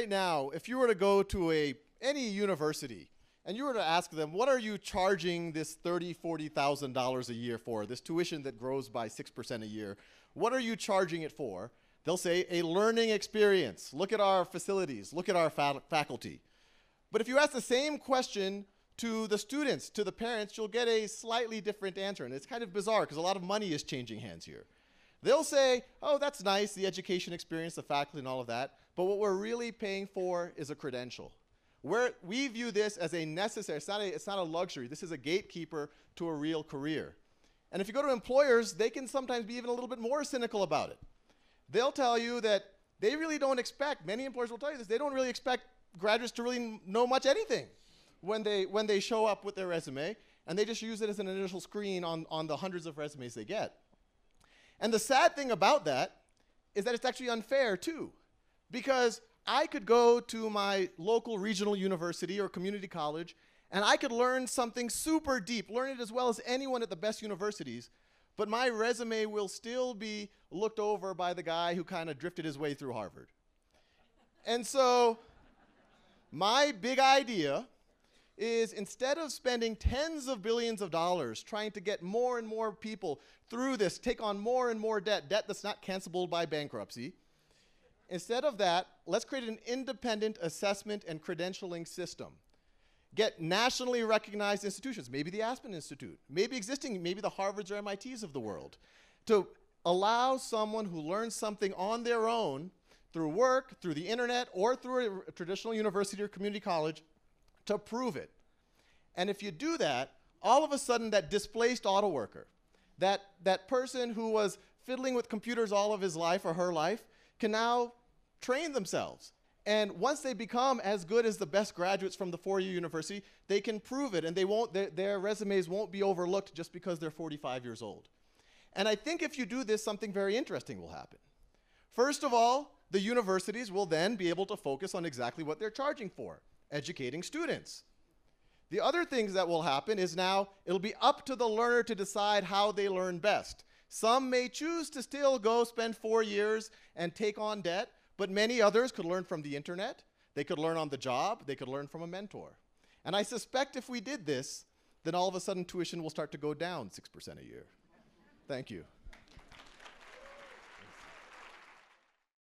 right now, if you were to go to a any university and you were to ask them, what are you charging this thirty, forty thousand dollars a year for? This tuition that grows by six percent a year. What are you charging it for? They'll say a learning experience. Look at our facilities. Look at our fa faculty. But if you ask the same question to the students, to the parents, you'll get a slightly different answer. And it's kind of bizarre because a lot of money is changing hands here. They'll say, oh, that's nice, the education experience, the faculty, and all of that. But what we're really paying for is a credential. We're, we view this as a necessary, it's not a, it's not a luxury. This is a gatekeeper to a real career. And if you go to employers, they can sometimes be even a little bit more cynical about it. They'll tell you that they really don't expect, many employers will tell you this, they don't really expect graduates to really know much anything when they, when they show up with their resume, and they just use it as an initial screen on, on the hundreds of resumes they get. And the sad thing about that is that it's actually unfair too, because I could go to my local regional university or community college and I could learn something super deep, learn it as well as anyone at the best universities, but my resume will still be looked over by the guy who kind of drifted his way through Harvard. and so, my big idea is instead of spending tens of billions of dollars trying to get more and more people through this, take on more and more debt, debt that's not cancelable by bankruptcy, instead of that, let's create an independent assessment and credentialing system. Get nationally recognized institutions, maybe the Aspen Institute, maybe existing, maybe the Harvards or MITs of the world, to allow someone who learns something on their own through work, through the internet, or through a, traditional university or community college to prove it. And if you do that, all of a sudden that displaced auto worker, that, that person who was fiddling with computers all of his life or her life, can now train themselves. And once they become as good as the best graduates from the four-year university, they can prove it and they won't, their, their resumes won't be overlooked just because they're 45 years old. And I think if you do this, something very interesting will happen. First of all, the universities will then be able to focus on exactly what they're charging for educating students. The other things that will happen is now it'll be up to the learner to decide how they learn best. Some may choose to still go spend four years and take on debt, but many others could learn from the internet, they could learn on the job, they could learn from a mentor. And I suspect if we did this, then all of a sudden tuition will start to go down 6% a year. Thank you.